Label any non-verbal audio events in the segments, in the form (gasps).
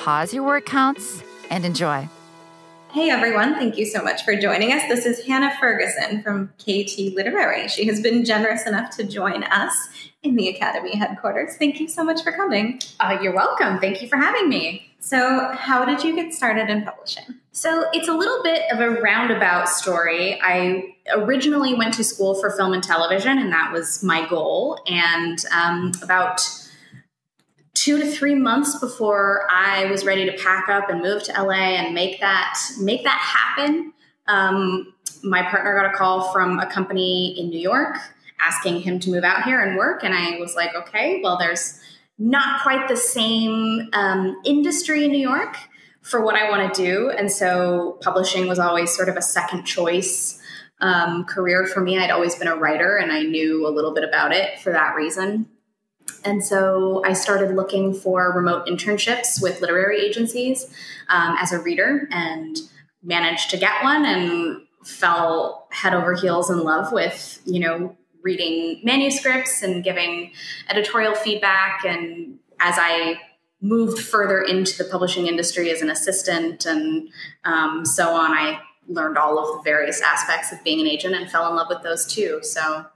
pause your word counts, and enjoy. Hey everyone, thank you so much for joining us. This is Hannah Fergesen from KT Literary. She has been generous enough to join us in the Academy headquarters. Thank you so much for coming. Uh, you're welcome. Thank you for having me. So, how did you get started in publishing? So, it's a little bit of a roundabout story. I originally went to school for film and television, and that was my goal. And um, about two to three months before I was ready to pack up and move to LA and make that make that happen. Um, my partner got a call from a company in New York asking him to move out here and work, and I was like, okay, well, there's not quite the same um, industry in New York for what I want to do, and so publishing was always sort of a second choice. Um, career for me. I'd always been a writer and I knew a little bit about it for that reason. And so I started looking for remote internships with literary agencies um, as a reader and managed to get one and fell head over heels in love with, you know, reading manuscripts and giving editorial feedback. And as I moved further into the publishing industry as an assistant and um, so on, I learned all of the various aspects of being an agent and fell in love with those too. So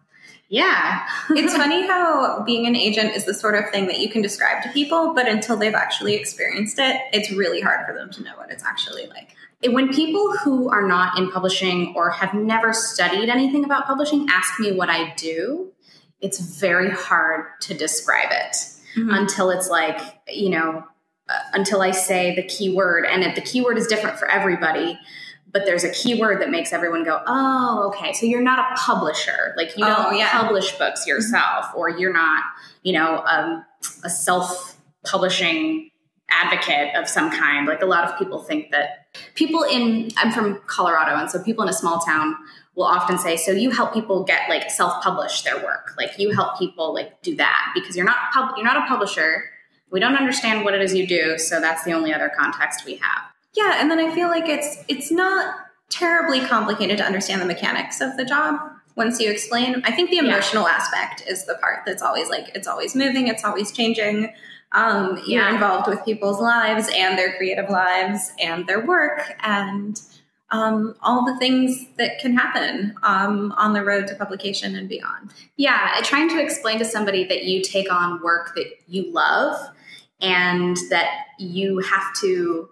yeah. (laughs) it's funny how being an agent is the sort of thing that you can describe to people, but until they've actually experienced it, it's really hard for them to know what it's actually like. When people who are not in publishing or have never studied anything about publishing ask me what I do, it's very hard to describe it mm-hmm. until it's like, you know, uh, until I say the keyword, and the keyword is different for everybody but there's a keyword that makes everyone go, oh, okay. So you're not a publisher. Like you don't oh, yeah. publish books mm-hmm. yourself, or you're not, you know, um, a self publishing advocate of some kind. Like a lot of people think that people in, I'm from Colorado, and so people in a small town will often say, so you help people get like self publish their work. Like you help people like do that because you're not pub- you're not a publisher. We don't understand what it is you do, so that's the only other context we have. Yeah, and then I feel like it's it's not terribly complicated to understand the mechanics of the job once you explain. I think the emotional yeah. aspect is the part that's always like it's always moving, it's always changing. Um, you're yeah. involved with people's lives and their creative lives and their work and um, all the things that can happen um, on the road to publication and beyond. Yeah, trying to explain to somebody that you take on work that you love and that you have to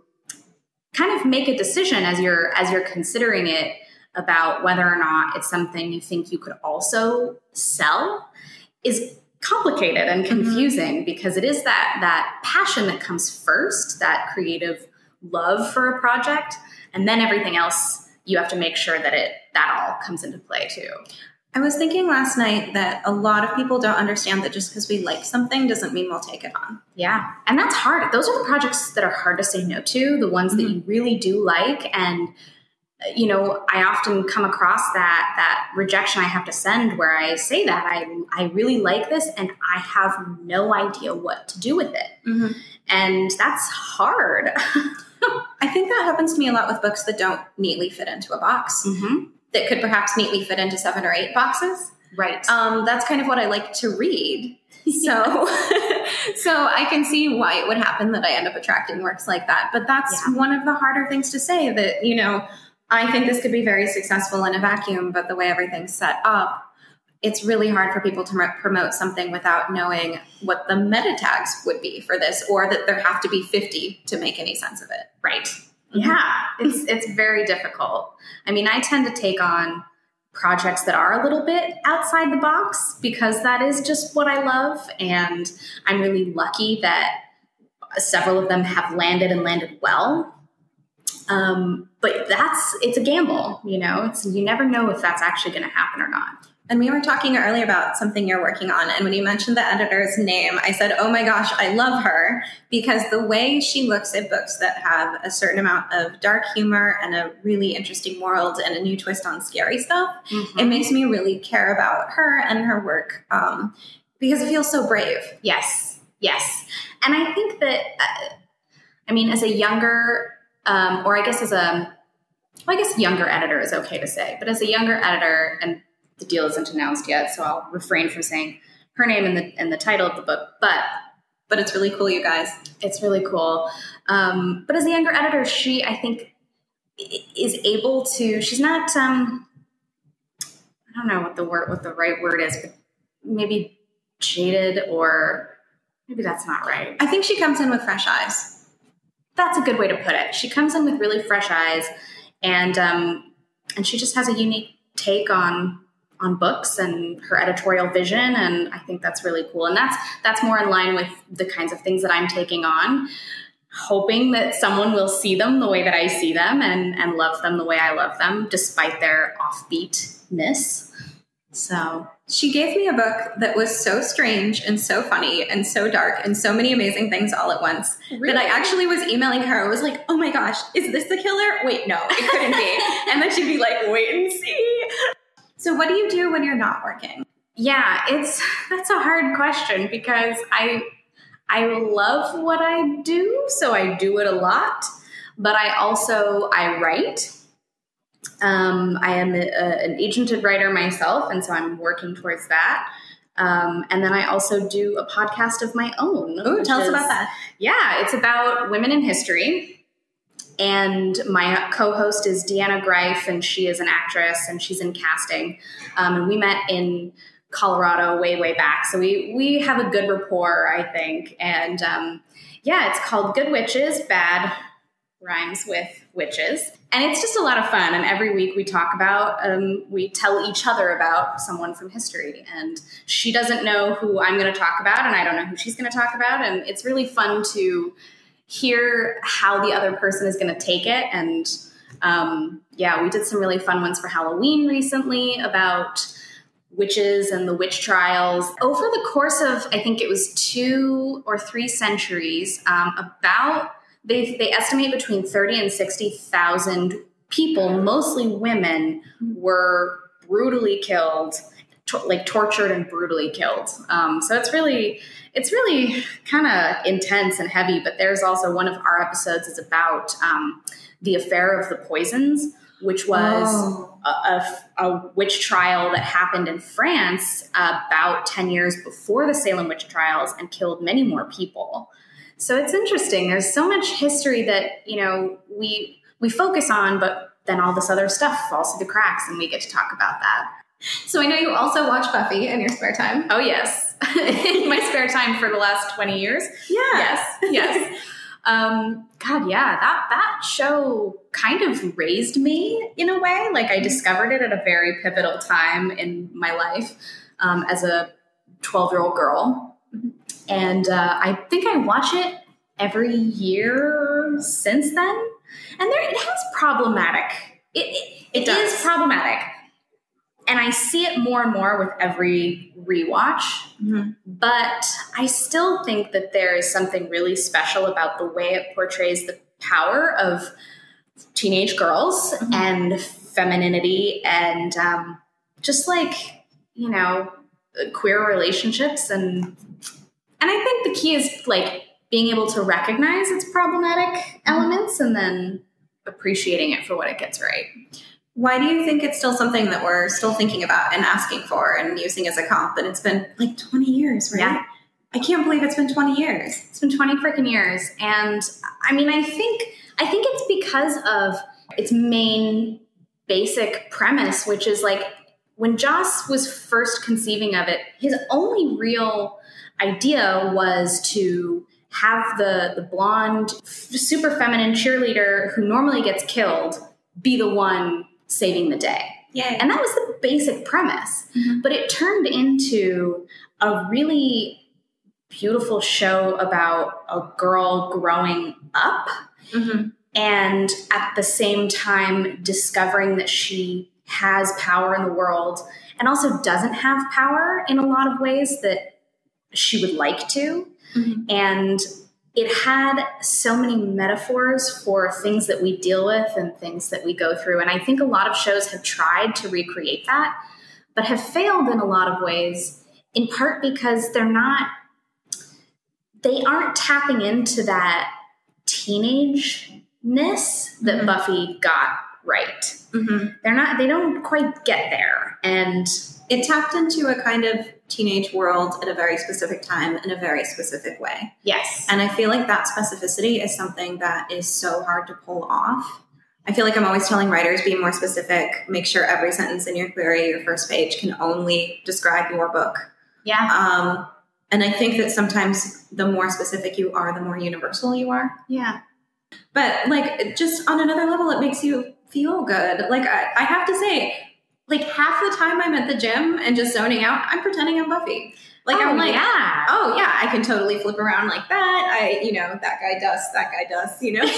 kind of make a decision as you're as you're considering it about whether or not it's something you think you could also sell is complicated and mm-hmm. confusing mm-hmm. because it is that that passion that comes first that creative love for a project and then everything else you have to make sure that it that all comes into play too I was thinking last night that a lot of people don't understand that just because we like something doesn't mean we'll take it on. Yeah. And that's hard. Those are the projects that are hard to say no to, the ones mm-hmm. that you really do like. And, you know, I often come across that that rejection I have to send where I say that I I really like this and I have no idea what to do with it. Mm-hmm. And that's hard. (laughs) I think that happens to me a lot with books that don't neatly fit into a box. Mm-hmm that could perhaps neatly fit into seven or eight boxes. Right. Um, that's kind of what I like to read. So, (laughs) (laughs) so I can see why it would happen that I end up attracting works like that. But that's yeah. one of the harder things to say that, you know, I think this could be very successful in a vacuum, but the way everything's set up, it's really hard for people to promote something without knowing what the meta tags would be for this, or that there have to be 50 to make any sense of it. Right. Yeah, it's it's very difficult. I mean, I tend to take on projects that are a little bit outside the box because that is just what I love and I'm really lucky that several of them have landed and landed well. Um, but that's it's a gamble, you know. It's you never know if that's actually going to happen or not. And we were talking earlier about something you're working on. And when you mentioned the editor's name, I said, Oh my gosh, I love her because the way she looks at books that have a certain amount of dark humor and a really interesting world and a new twist on scary stuff, mm-hmm. it makes me really care about her and her work um, because it feels so brave. Yes, yes. And I think that, uh, I mean, as a younger, um, or I guess as a, well, I guess younger editor is okay to say, but as a younger editor, and the deal isn't announced yet, so I'll refrain from saying her name and the in the title of the book. But but it's really cool, you guys. It's really cool. Um, but as a younger editor, she I think is able to. She's not. Um, I don't know what the word what the right word is, but maybe jaded or maybe that's not right. I think she comes in with fresh eyes. That's a good way to put it. She comes in with really fresh eyes, and um, and she just has a unique take on on books and her editorial vision and i think that's really cool and that's that's more in line with the kinds of things that i'm taking on hoping that someone will see them the way that i see them and and love them the way i love them despite their offbeatness so she gave me a book that was so strange and so funny and so dark and so many amazing things all at once really? that I actually was emailing her. I was like, oh my gosh, is this the killer? Wait, no, it couldn't be. (laughs) and then she'd be like, wait and see. So, what do you do when you're not working? Yeah, it's (laughs) that's a hard question because I I love what I do, so I do it a lot. But I also I write. Um, I am a, a, an agented writer myself, and so I'm working towards that. Um, and then I also do a podcast of my own. Ooh, tell us about that. Yeah, it's about women in history. And my co host is Deanna Greif, and she is an actress and she's in casting. Um, and we met in Colorado way, way back. So we, we have a good rapport, I think. And um, yeah, it's called Good Witches, Bad Rhymes with Witches. And it's just a lot of fun. And every week we talk about, um, we tell each other about someone from history. And she doesn't know who I'm going to talk about, and I don't know who she's going to talk about. And it's really fun to hear how the other person is going to take it. And um, yeah, we did some really fun ones for Halloween recently about witches and the witch trials. Over the course of, I think it was two or three centuries, um, about they they estimate between thirty and sixty thousand people, mostly women, were brutally killed, to- like tortured and brutally killed. Um, so it's really it's really kind of intense and heavy. But there's also one of our episodes is about um, the affair of the poisons, which was oh. a, a, a, witch trial that happened in France about 10 years before the Salem witch trials and killed many more people. So it's interesting. There's so much history that, you know, we we focus on, but then all this other stuff falls through the cracks and we get to talk about that. So I know you also watch Buffy in your spare time. Oh yes, (laughs) in my spare time for the last twenty years. Yeah. Yes. Yes. (laughs) um, God, yeah, that that show kind of raised me in a way. Like I discovered it at a very pivotal time in my life um, as a twelve-year-old girl, and uh, I think I watch it every year since then. And there, it has problematic. It, it, it, it is problematic and I see it more and more with every rewatch. Mm-hmm. But I still think that there is something really special about the way it portrays the power of teenage girls mm-hmm. and femininity and um, just like you know queer relationships and and I think the key is like being able to recognize its problematic mm-hmm. elements and then appreciating it for what it gets right. Why do you think it's still something that we're still thinking about and asking for and using as a comp? And it's been like 20 years, right? Yeah. I can't believe it's been 20 years. It's been 20 freaking years. And I mean, I think I think it's because of its main basic premise, which is like when Joss was first conceiving of it, his only real idea was to have the the blonde super feminine cheerleader who normally gets killed be the one saving the day. Yeah. And that was the basic premise. Mm-hmm. But it turned into a really beautiful show about a girl growing up mm-hmm. and at the same time discovering that she has power in the world and also doesn't have power in a lot of ways that she would like to. Mhm. And it had so many metaphors for things that we deal with and things that we go through. And I think a lot of shows have tried to recreate that, but have failed in a lot of ways, in part because they're not, they aren't tapping into that teenageness that Mhm. Buffy got right. Mhm. They're not, they don't quite get there. And It tapped into a kind of teenage world at a very specific time in a very specific way. yes. And I feel like that specificity is something that is so hard to pull off. I feel like I'm always telling writers be more specific, make sure every sentence in your query, your first page, can only describe your book. yeah. Um, and I think that sometimes the more specific you are, the more universal you are. Yeah. But like, just on another level, it makes you feel good. Like, I, I have to say, like half the time I'm at the gym and just zoning out, I'm pretending I'm Buffy. Like, oh, I'm like, yeah. oh yeah, I can totally flip around like that. I, you know, that guy does, that guy does, you know. (laughs)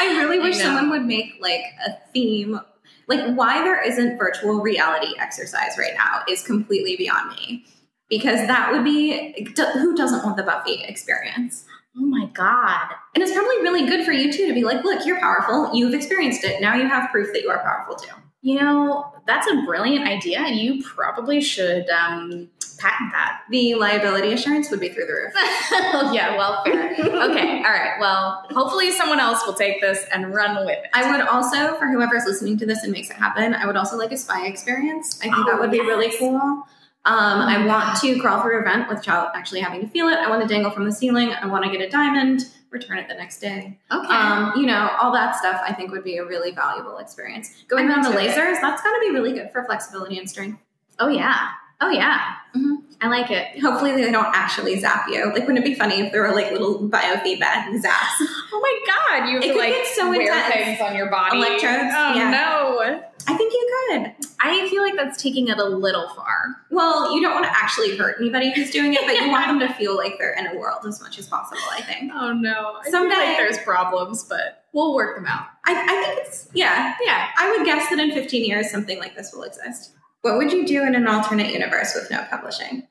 I really wish know. someone would make like a theme. Like why there isn't virtual reality exercise right now is completely beyond me. Because that would be who doesn't want the Buffy experience? Oh my God. And it's probably really good for you too to be like, look, you're powerful. You've experienced it. Now you have proof that you are powerful too. You know, that's a brilliant idea, and you probably should um, patent that. The liability assurance would be through the roof. (laughs) yeah, well, fair. Okay, all right. Well, hopefully someone else will take this and run with it. I would also, for whoever's listening to this and makes it happen, I would also like a spy experience. I think Oh, that would be really cool. Um, I want to crawl through a vent without actually having to feel it. I want to dangle from the ceiling. I want to get a diamond, return it the next day. Okay. Um, you know, all that stuff I think would be a really valuable experience. Going around the into it. lasers, that's going to be really good for flexibility and strength. oh, yeah. Oh, yeah. Mhm. I like it. Hopefully, they don't actually zap you. Like, wouldn't it be funny if there were like little biofeedback zaps? Oh my God. You It could like get so wear intense. things on your body. Electrodes, Oh, yeah. no. I think you could. I feel like that's taking it a little far. Well, you don't want to actually hurt anybody who's doing it, but you want them to feel like they're in a world as much as possible, I think. Oh, no. I Someday- feel like there's problems, but we'll work them out. I, I think it's, yeah, Yeah. I would guess that in 15 years something like this will exist. What would you do in an alternate universe with no publishing?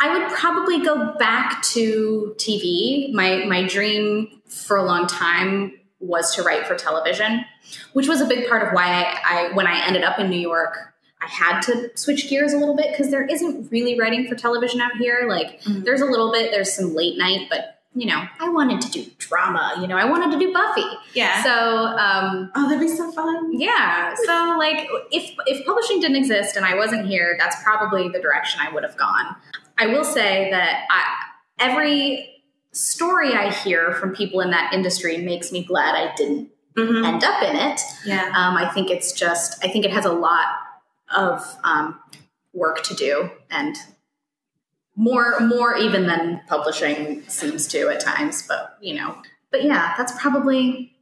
I would probably go back to TV. My my dream for a long time was to write for television, which was a big part of why I, I when I ended up in New York, I had to switch gears a little bit because there isn't really writing for television out here. Like Mhm. there's a little bit, there's some late night, but you know, I wanted to do drama. You know, I wanted to do Buffy. Yeah. So um, oh, that'd be so fun. yeah. So like if if publishing didn't exist and I wasn't here, that's probably the direction I would have gone. I will say that I, every story I hear from people in that industry makes me glad I didn't Mhm. end up in it. Yeah. Um, I think it's just I think it has a lot of um, work to do and more more even than publishing seems to at times. But you know, but yeah, that's probably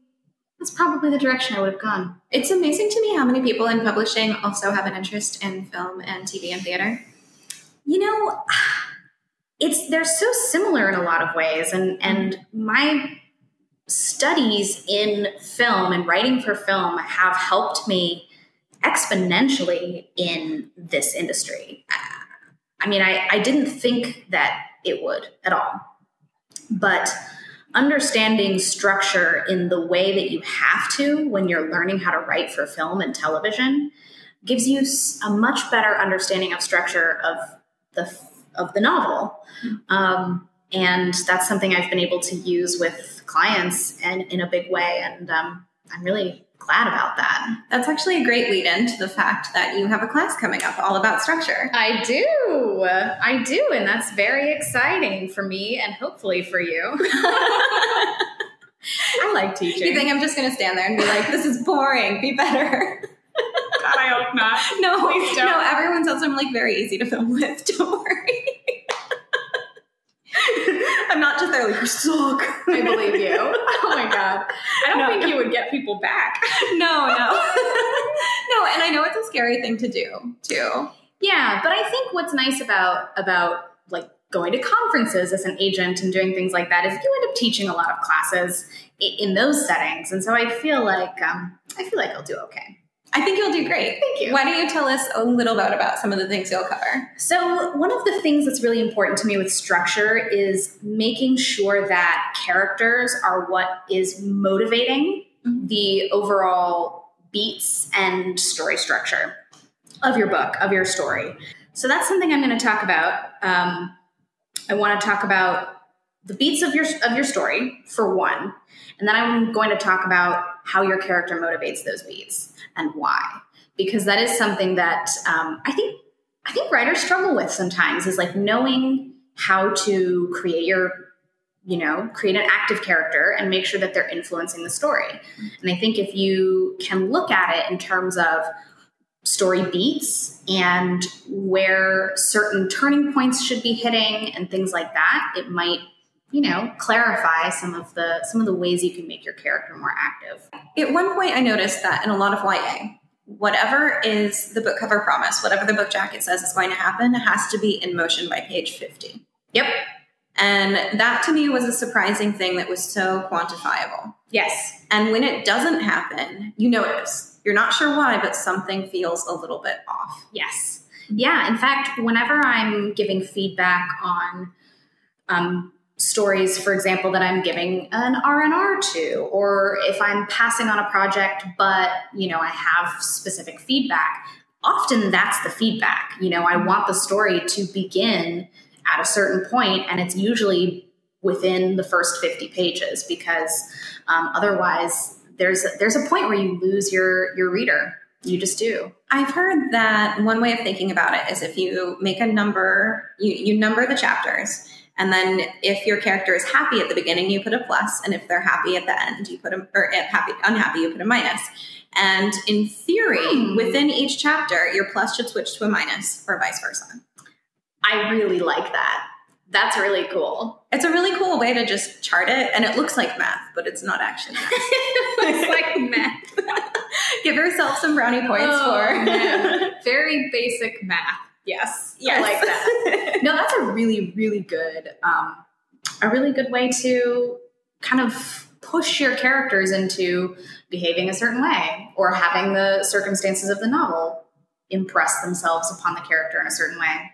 that's probably the direction I would have gone. It's amazing to me how many people in publishing also have an interest in film and TV and theater. You know, it's they're so similar in a lot of ways, and and my studies in film and writing for film have helped me exponentially in this industry. I mean, I, I didn't think that it would at all, but understanding structure in the way that you have to when you're learning how to write for film and television gives you a much better understanding of structure of the of the novel. Um, and that's something i've been able to use with clients and in a big way. And um, i'm really glad about that That's actually a great lead in to the fact that you have a class coming up all about structure. i do i do and that's very exciting for me and hopefully for you (laughs) i like teaching You think I'm just going to stand there and be like, this is boring, be better? god i hope not (laughs) No, Please don't. no, everyone says I'm like very easy to film with. (laughs) Don't worry. I'm not just there like, you suck. I believe you. (laughs) Oh my god. I don't No, think no. you would get people back. (laughs) No, no. (laughs) no, and I know it's a scary thing to do, too. Yeah, but I think what's nice about about like going to conferences as an agent and doing things like that is you end up teaching a lot of classes in those settings. And so I feel like um, I feel like I'll do okay. I think you'll do great. Thank you. Why don't you tell us a little bit about some of the things you'll cover? So, one of the things that's really important to me with structure is making sure that characters are what is motivating mm-hmm. the overall beats and story structure of your book, of your story. So, that's something I'm going to talk about. Um, I want to talk about the beats of your of your story for one, and then I'm going to talk about how your character motivates those beats and why, because that is something that um, I think I think writers struggle with sometimes is like knowing how to create your you know create an active character and make sure that they're influencing the story. And i think if you can look at it in terms of story beats and where certain turning points should be hitting and things like that it might you know clarify some of the some of the ways you can make your character more active. At one point i noticed that in a lot of ya whatever is the book cover promise whatever the book jacket says is going to happen has to be in motion by page 50 yep. And that to me was a surprising thing that was so quantifiable. Yes. And when it doesn't happen you notice. You're not sure why but something feels a little bit off. Yes. Yeah. In fact whenever i'm giving feedback on um, stories, for example, that I'm giving an R&R to, or if I'm passing on a project, but, you know, I have specific feedback, often that's the feedback. You know, I want the story to begin at a certain point, and it's usually within the first 50 pages because um, otherwise there's there's a point where you lose your your reader you just do i've heard that one way of thinking about it is if you make a number you, you number the chapters and then if your character is happy at the beginning, you put a plus, and if they're happy at the end, you put a or happy unhappy, you put a minus. And in theory, mm. within each chapter, your plus should switch to a minus, or vice versa. I really like that. That's really cool. It's a really cool way to just chart it, and it looks like math, but it's not actually math. (laughs) it looks like (laughs) math. Give yourself some brownie points oh, for (laughs) very basic math. Yes, yes. I like that. No, that's a really, really good, um, a really good way to kind of push your characters into behaving a certain way or having the circumstances of the novel impress themselves upon the character in a certain way.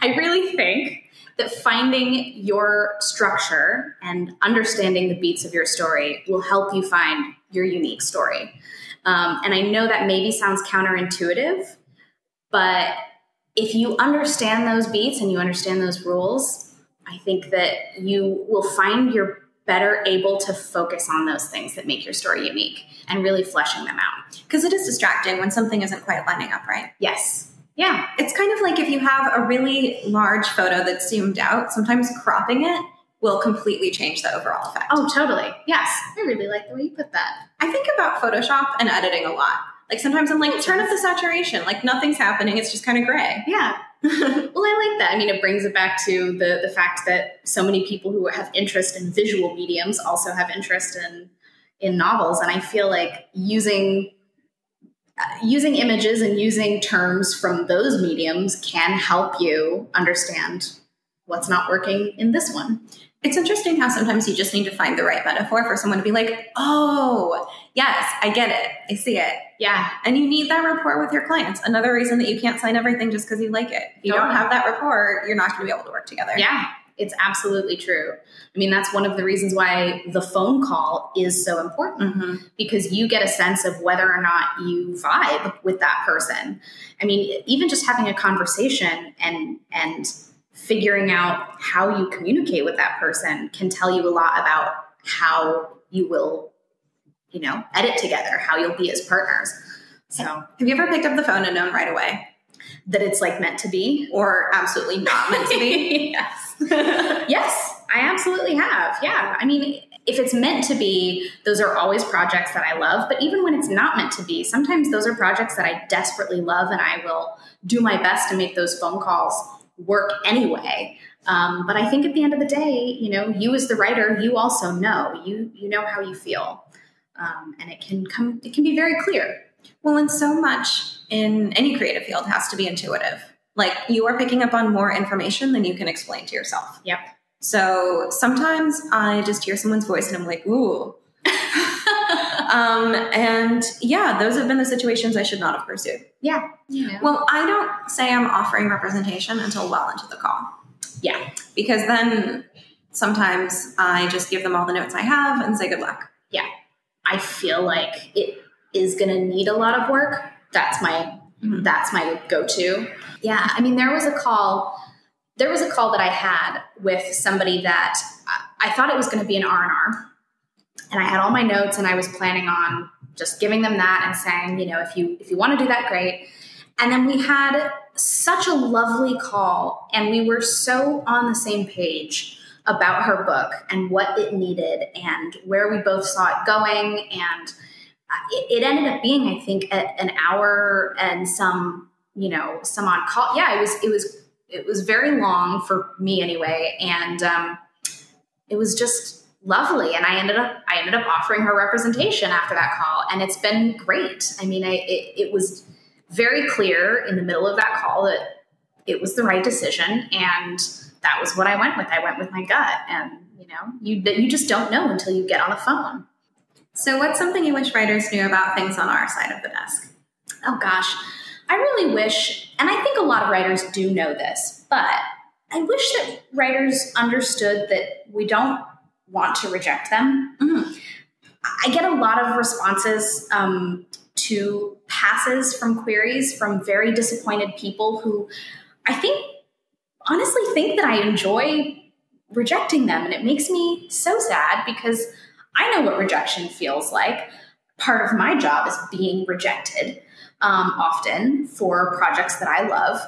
I really think that finding your structure and understanding the beats of your story will help you find your unique story. Um, and I know that maybe sounds counterintuitive, but if you understand those beats and you understand those rules, I think that you will find you're better able to focus on those things that make your story unique and really fleshing them out. Because it is distracting when something isn't quite lining up right. Yes. Yeah. It's kind of like if you have a really large photo that's zoomed out, sometimes cropping it will completely change the overall effect. Oh, totally. Yes. I really like the way you put that. I think about Photoshop and editing a lot. Like sometimes I'm like, turn up the saturation. Like nothing's happening. It's just kind of gray. Yeah. (laughs) well, I like that. I mean, it brings it back to the the fact that so many people who have interest in visual mediums also have interest in in novels, and I feel like using uh, using images and using terms from those mediums can help you understand what's not working in this one. It's interesting how sometimes you just need to find the right metaphor for someone to be like, oh, yes, I get it. I see it. Yeah. And you need that rapport with your clients. Another reason that you can't sign everything just because you like it. If you totally. don't have that rapport, you're not going to be able to work together. Yeah. It's absolutely true. I mean, that's one of the reasons why the phone call is so important mm-hmm. because you get a sense of whether or not you vibe with that person. I mean, even just having a conversation and and figuring out how you communicate with that person can tell you a lot about how you will, you know, edit together, how you'll be as partners. So, have you ever picked up the phone and known right away that it's like meant to be or absolutely not meant to be? (laughs) yes. (laughs) yes, I absolutely have. Yeah. I mean, if it's meant to be, those are always projects that I love. But even when it's not meant to be, sometimes those are projects that I desperately love and I will do my best to make those phone calls work anyway. Um, but I think at the end of the day, you know, you as the writer, you also know you you know how you feel, um, and it can come it can be very clear. Well, and so much in any creative field has to be intuitive. Like you are picking up on more information than you can explain to yourself. Yep. So sometimes I just hear someone's voice and I'm like, ooh. Um, and yeah, those have been the situations I should not have pursued. Yeah. You know. Well, I don't say I'm offering representation until well into the call. Yeah. Because then sometimes I just give them all the notes I have and say good luck. Yeah. I feel like it is going to need a lot of work. That's my Mhm. that's my go-to. Yeah, I mean there was a call there was a call that I had with somebody that I, I thought it was going to be an R&R. And I had all my notes and I was planning on just giving them that and saying, you know, if you if you want to do that great. And then we had such a lovely call and we were so on the same page about her book and what it needed and where we both saw it going. And it, it ended up being i think an hour and some you know some on call. Yeah it was it was it was very long for me anyway. And um, it was just lovely and i ended up i ended up offering her representation after that call and it's been great. I mean I, it, it was very clear in the middle of that call that it was the right decision and that was what i went with. I went with my gut and you know you you just don't know until you get on the phone. So, what's something you wish writers knew about things on our side of the desk? Oh gosh, I really wish, and I think a lot of writers do know this, but I wish that writers understood that we don't want to reject them. Mhm. I get a lot of responses um, to passes from queries from very disappointed people who I think honestly think that I enjoy rejecting them, and it makes me so sad because I know what rejection feels like. Part of my job is being rejected um, often for projects that I love.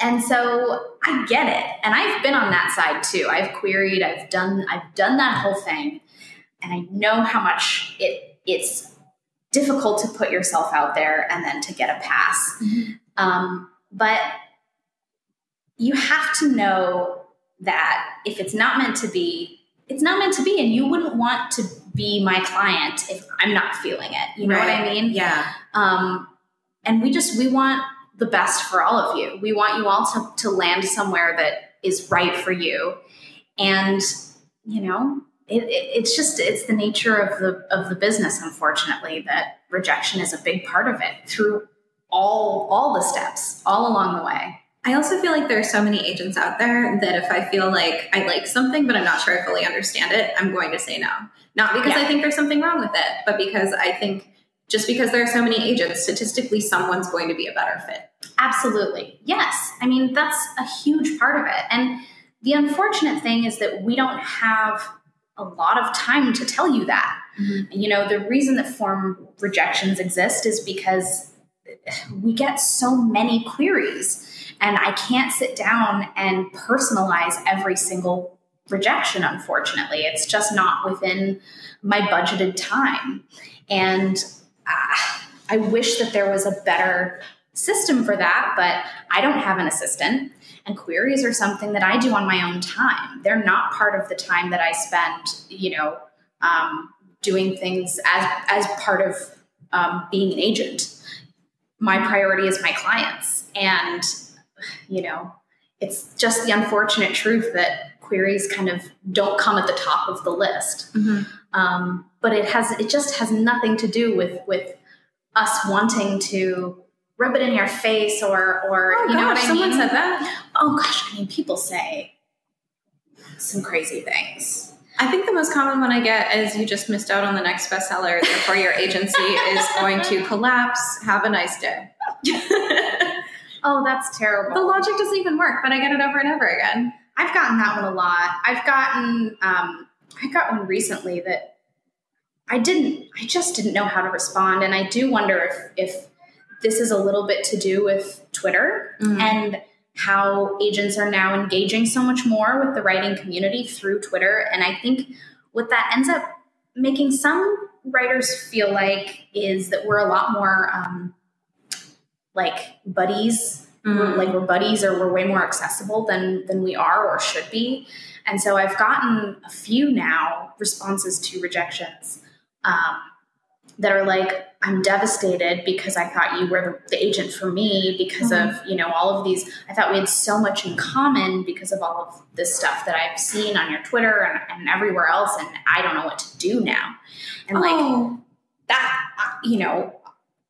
And so I get it. And I've been on that side too. I've queried, I've done I've done that whole thing. And I know how much it it's difficult to put yourself out there and then to get a pass. Um, but you have to know that if it's not meant to be, it's not meant to be, and you wouldn't want to be my client if I'm not feeling it. You know what I mean? Yeah. Um, and we just we want the best for all of you. We want you all to, to land somewhere that is right for you. And you know, it, it, it's just it's the nature of the of the business. Unfortunately, that rejection is a big part of it through all all the steps all along the way. I also feel like there are so many agents out there that if I feel like I like something, but I'm not sure I fully understand it, I'm going to say no. Not because Yeah. I think there's something wrong with it, but because I think just because there are so many agents, statistically, someone's going to be a better fit. Absolutely. Yes. I mean, that's a huge part of it. And the unfortunate thing is that we don't have a lot of time to tell you that. You know, the reason that form rejections exist is because we get so many queries, and I can't sit down and personalize every single rejection, unfortunately. It's just not within my budgeted time. And uh, I wish that there was a better system for that, but I don't have an assistant. And queries are something that I do on my own time. They're not part of the time that I spend, you know, um, doing things as as part of um, being an agent. My priority is my clients, and you know, it's just the unfortunate truth that queries kind of don't come at the top of the list. Um, but it has it just has nothing to do with with us wanting to rub it in your face or or Oh you know gosh, what I someone mean? said that. Oh gosh, I mean people say some crazy things. I think the most common one I get is you just missed out on the next bestseller, therefore your agency is going to collapse. Have a nice day. (laughs) Oh, that's terrible. the logic doesn't even work, but I get it over and over again. I've gotten that one a lot. I've gotten um, I got one recently that I didn't I just didn't know how to respond and I do wonder if if this is a little bit to do with Twitter Mhm. and how agents are now engaging so much more with the writing community through Twitter. And I think what that ends up making some writers feel like is that we're a lot more um, like buddies. We're, like we're buddies or we're way more accessible than than we are or should be. And so i've gotten a few now responses to rejections. Um, that are like, I'm devastated because I thought you were the, the agent for me because Mhm. of, you know, all of these. I thought we had so much in common because of all of this stuff that I've seen on your Twitter and, and everywhere else. And I don't know what to do now. And like Oh, that, you know,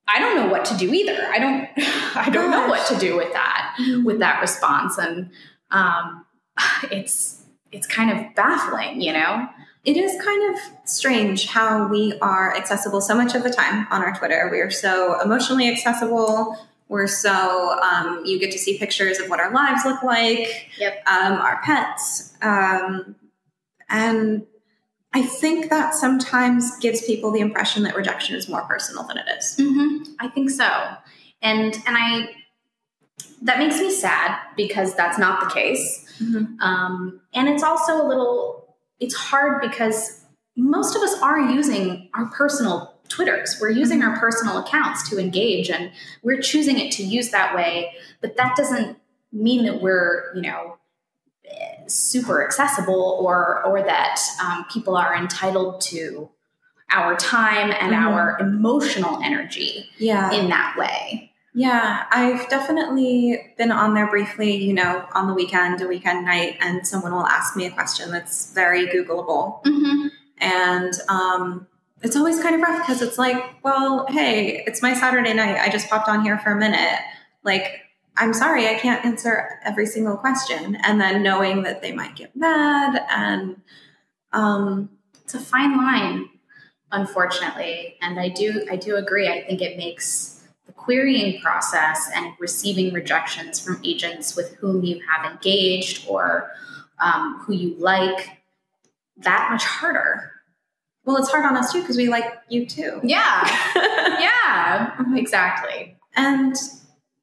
I don't know what to do either. I don't, (laughs) I don't know what to do with that with that response and um, (sighs) it's it's kind of baffling you know it is kind of strange how we are accessible so much of the time on our Twitter. We are so emotionally accessible. We're so um, you get to see pictures of what our lives look like. Yep. Um, our pets, um, and I think that sometimes gives people the impression that rejection is more personal than it is. mm-hmm. i think so and and i that makes me sad because that's not the case Mhm. um, and it's also a little it's hard because most of us are using our personal twitters we're using our personal accounts to engage and we're choosing it to use that way but that doesn't mean that we're you know super accessible or or that um, people are entitled to our time and Mhm. our emotional energy Yeah. in that way Yeah, I've definitely been on there briefly, you know, on the weekend, a weekend night, and someone will ask me a question that's very Googleable. mm-hmm. And um, it's always kind of rough because it's like, well, hey, it's my Saturday night. I just popped on here for a minute. Like, I'm sorry, I can't answer every single question. And then knowing that they might get mad and, um, it's a fine line unfortunately and i do i do agree i think it makes the querying process and receiving rejections from agents with whom you have engaged or um, who you like that much harder well, it's hard on us too because we like you too. yeah (laughs) yeah exactly And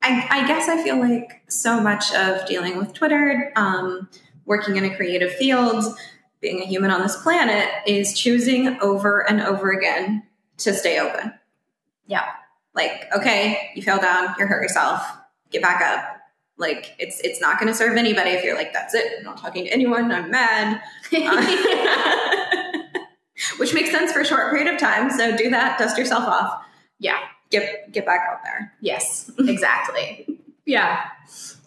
I, I guess I feel like so much of dealing with Twitter, um, working in a creative field, being a human on this planet, is choosing over and over again to stay open. Yeah. Like, okay, you fell down, you hurt yourself, get back up. Like, it's it's not going to serve anybody if you're like, that's it, I'm not talking to anyone, I'm mad. Uh. (laughs) Which makes sense for a short period of time. So do that, dust yourself off. Yeah. Get get back out there. yes exactly (laughs) yeah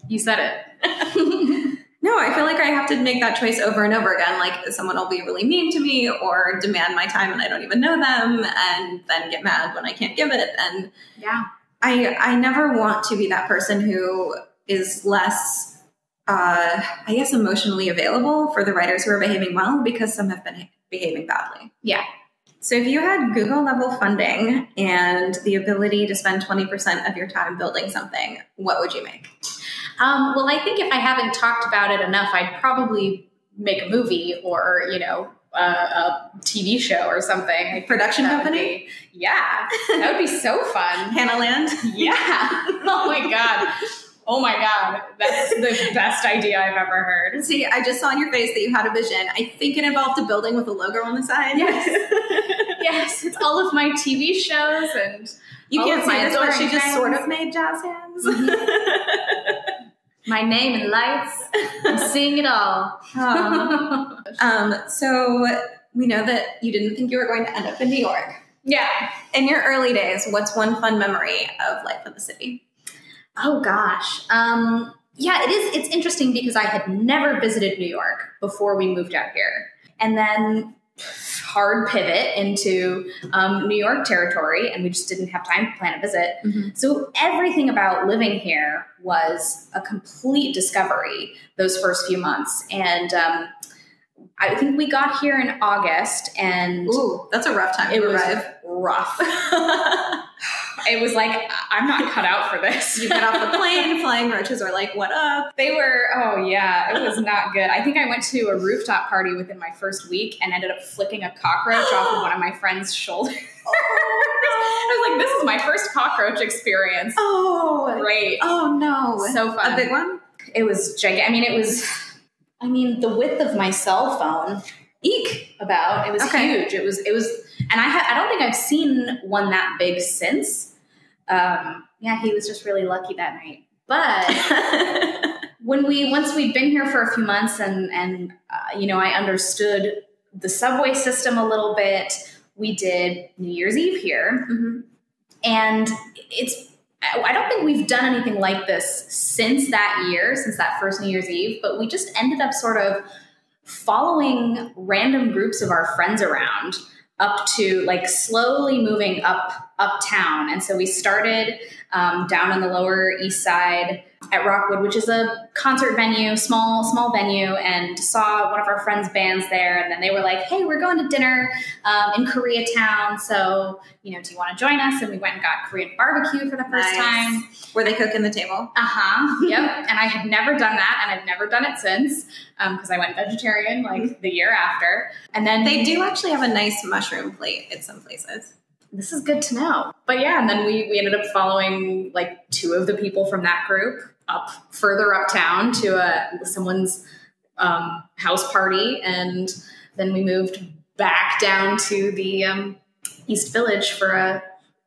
you said it (laughs) No, I feel like I have to make that choice over and over again. Like someone will be really mean to me or demand my time and I don't even know them and then get mad when I can't give it. And yeah I I never want to be that person who is less uh I guess emotionally available for the writers who are behaving well because some have been behaving badly. Yeah. So if you had Google level funding and the ability to spend 20% of your time building something, what would you make? Um, well, I think if I haven't talked about it enough, I'd probably make a movie or, you know, a, a TV show or something. Think Production company? be- yeah, that would be so fun. (laughs) Hannah Land? yeah. (laughs) Oh my god. Oh my god. That's the best idea I've ever heard. See, I just saw on your face that you had a vision. I think it involved a building with a logo on the side. Yes. (laughs) Yes, it's all of my TV shows and you can't see this, but she just sort of made jazz hands. My name and lights. I'm seeing it all. (laughs) Um, so we know that you didn't think you were going to end up in New York. yeah. In your early days, what's one fun memory of life in the city? Oh gosh. Um, yeah, it is. It's interesting because I had never visited New York before we moved out here, and then hard pivot into um, New York territory, and we just didn't have time to plan a visit. Mhm. So everything about living here was a complete discovery those first few months, and um, I think we got here in August, and Ooh, that's a rough time it to was arrive. rough. (laughs) (laughs) it was like I'm not cut out for this. You get off the plane, (laughs) flying roaches are like, "What up?" They were, oh yeah, it was not good. I think I went to a rooftop party within my first week and ended up flicking a cockroach off of one of my friend's shoulders. (laughs) (gasps) Oh, I was like, this is my first cockroach experience. Oh, Great. oh no, So fun. a big one. It was gigantic. I mean, it was, I mean, the width of my cell phone. Eek! About it was Okay. huge. It was it was, and I ha- I don't think I've seen one that big since. Um, yeah, he was just really lucky that night. But (laughs) when we once we'd been here for a few months and and uh, you know I understood the subway system a little bit, we did New Year's Eve here, Mhm. and it's. I don't think we've done anything like this since that year, since that first New Year's Eve, but we just ended up sort of following random groups of our friends around up to like slowly moving up uptown. And so we started um, down on the Lower East Side at Rockwood, which is a concert venue, small small venue, and saw one of our friends' bands there. And then they were like, "Hey, we're going to dinner um, in Koreatown, so you know, do you want to join us?" And we went and got Korean barbecue for the first Nice. time. Were they cooking the table? Uh huh. (laughs) Yep. and I had never done that, and I've never done it since because I went vegetarian like the year after. And then They do actually have a nice mushroom plate at some places. This is good to know. But yeah, and then we, we ended up following like two of the people from that group up further uptown to a, someone's um, house party. And then we moved back down to the um, East Village for a,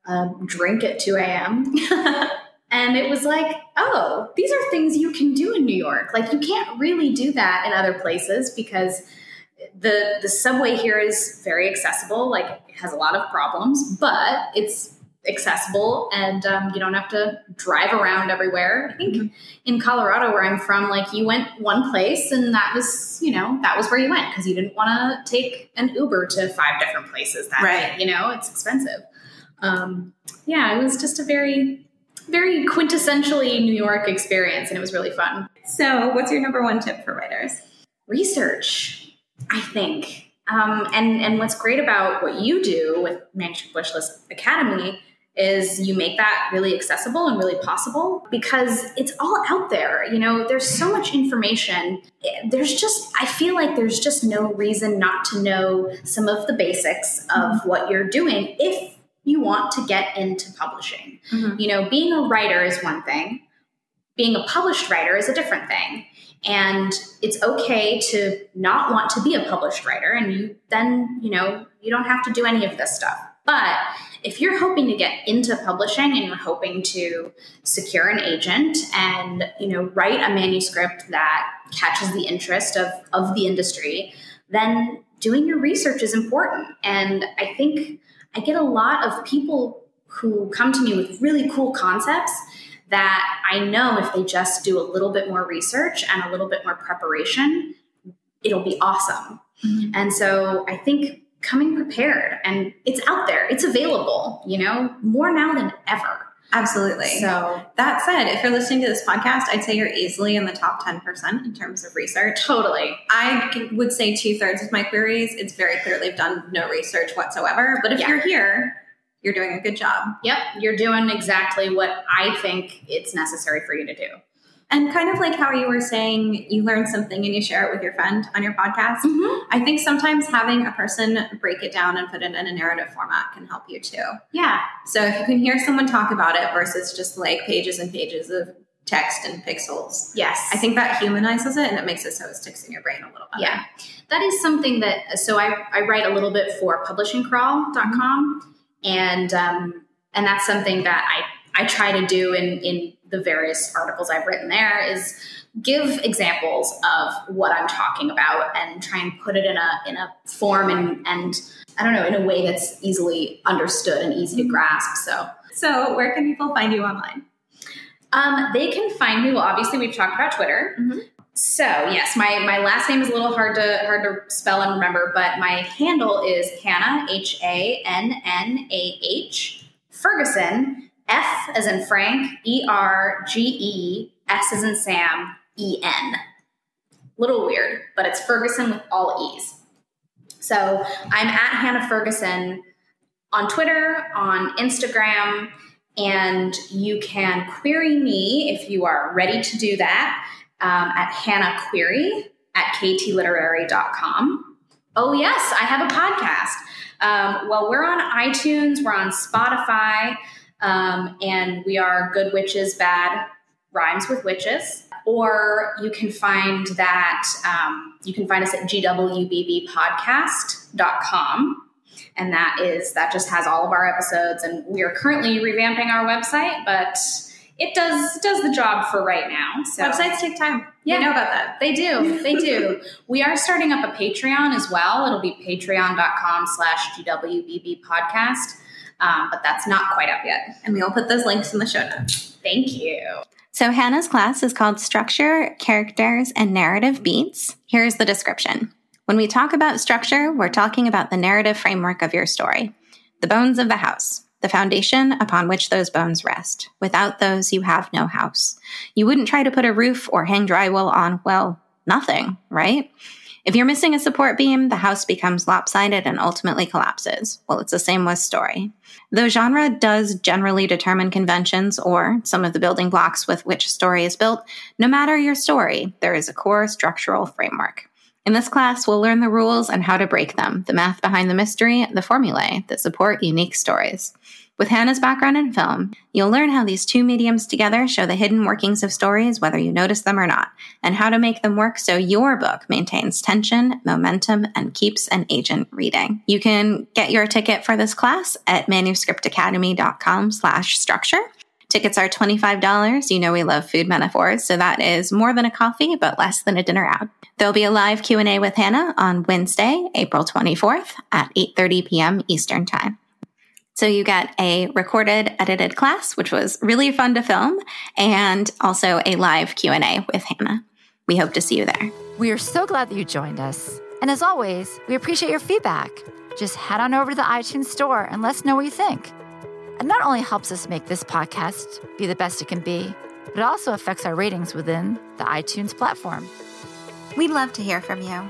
a drink at 2 a.m. (laughs) and it was like, oh, these are things you can do in New York. Like you can't really do that in other places because the the subway here is very accessible. Like it has a lot of problems, but it's accessible and um, you don't have to drive around everywhere. I think in Colorado, where I'm from, like you went one place and that was you know that was where you went because you didn't want to take an Uber to five different places. That Right. day, you know it's expensive. Um, yeah, it was just a very very quintessentially New York experience, and it was really fun. So, what's your number one tip for writers? research, I think. Um, and and what's great about what you do with Manuscript Wishlist Academy is you make that really accessible and really possible because it's all out there. You know, there's so much information. There's just I feel like there's just no reason not to know some of the basics of what you're doing if you want to get into publishing. Mhm. You know, being a writer is one thing. Being a published writer is a different thing. And it's okay to not want to be a published writer and you then, you know, you don't have to do any of this stuff. But if you're hoping to get into publishing and you're hoping to secure an agent and, you know, write a manuscript that catches the interest of, of the industry, then doing your research is important. And I think I get a lot of people who come to me with really cool concepts that I know if they just do a little bit more research and a little bit more preparation, it'll be awesome. Mhm. And so I think coming prepared and it's out there, it's available, you know, more now than ever. Absolutely. So that said, if you're listening to this podcast, I'd say you're easily in the top 10% in terms of research. totally. I would say two thirds of my queries, it's very clear they've done no research whatsoever. But if Yeah. you're here, you're doing a good job. Yep, you're doing exactly what I think it's necessary for you to do. And kind of like how you were saying, you learn something and you share it with your friend on your podcast. Mm-hmm. I think sometimes having a person break it down and put it in a narrative format can help you too. Yeah, So if you can hear someone talk about it versus just like pages and pages of text and pixels, yes. I think that humanizes it and it makes it so it sticks in your brain a little bit. Yeah. That is something that, so I, I write a little bit for publishingcrawl.com and, um, and that's something that I, I try to do in, in the various articles I've written there is give examples of what I'm talking about and try and put it in a, in a form and, and I don't know, in a way that's easily understood and easy to grasp. So, So where can people find you online? um, they can find me. Well, obviously, we've talked about Twitter. Mhm. So yes, my my last name is a little hard to hard to spell and remember, but my handle is Hannah H A N N A H Fergesen F as in Frank E R G E S as in Sam E N. Little weird, but it's Ferguson with all E's. So I'm at Hannah Fergesen on Twitter, on Instagram, and you can query me if you are ready to do that um, at Hannah Query at ktliterary.com. Oh, yes, I have a podcast. Um, well, we're on iTunes, we're on Spotify, um, and we are Good Witches, Bad Rhymes with Witches. Or you can find that, um, you can find us at gwbbpodcast.com and that is that just has all of our episodes and we are currently revamping our website but it does does the job for right now. So Websites take time. Yeah. We know about that. They do. They do. (laughs) we are starting up a Patreon as well. It'll be patreon.com slash GWBB podcast. Um, but that's not quite up yet. And we will put those links in the show notes. Thank you. So, Hannah's class is called Structure, Characters, and Narrative Beats. Here's the description. When we talk about structure, we're talking about the narrative framework of your story, the bones of the house, the foundation upon which those bones rest. Without those, you have no house. You wouldn't try to put a roof or hang drywall on, well, nothing, right? If you're missing a support beam, the house becomes lopsided and ultimately collapses. Well, it's the same with story. Though genre does generally determine conventions or some of the building blocks with which a story is built, no matter your story, there is a core structural framework. In this class, we'll learn the rules and how to break them, the math behind the mystery, the formulae that support unique stories. With Hannah's background in film, you'll learn how these two mediums together show the hidden workings of stories, whether you notice them or not, and how to make them work so your book maintains tension, momentum, and keeps an agent reading. You can get your ticket for this class at manuscriptacademy.com slash structure. Tickets are $25. You know we love food metaphors, so that is more than a coffee, but less than a dinner out. There'll be a live Q&A with Hannah on Wednesday, April 24th at 8:30 p.m. Eastern Time. So you get a recorded, edited class, which was really fun to film, and also a live Q&A with Hannah. We hope to see you there. We are so glad that you joined us. And as always, we appreciate your feedback. Just head on over to the iTunes store and let us know what you think. It not only helps us make this podcast be the best it can be, but it also affects our ratings within the iTunes platform. We'd love to hear from you.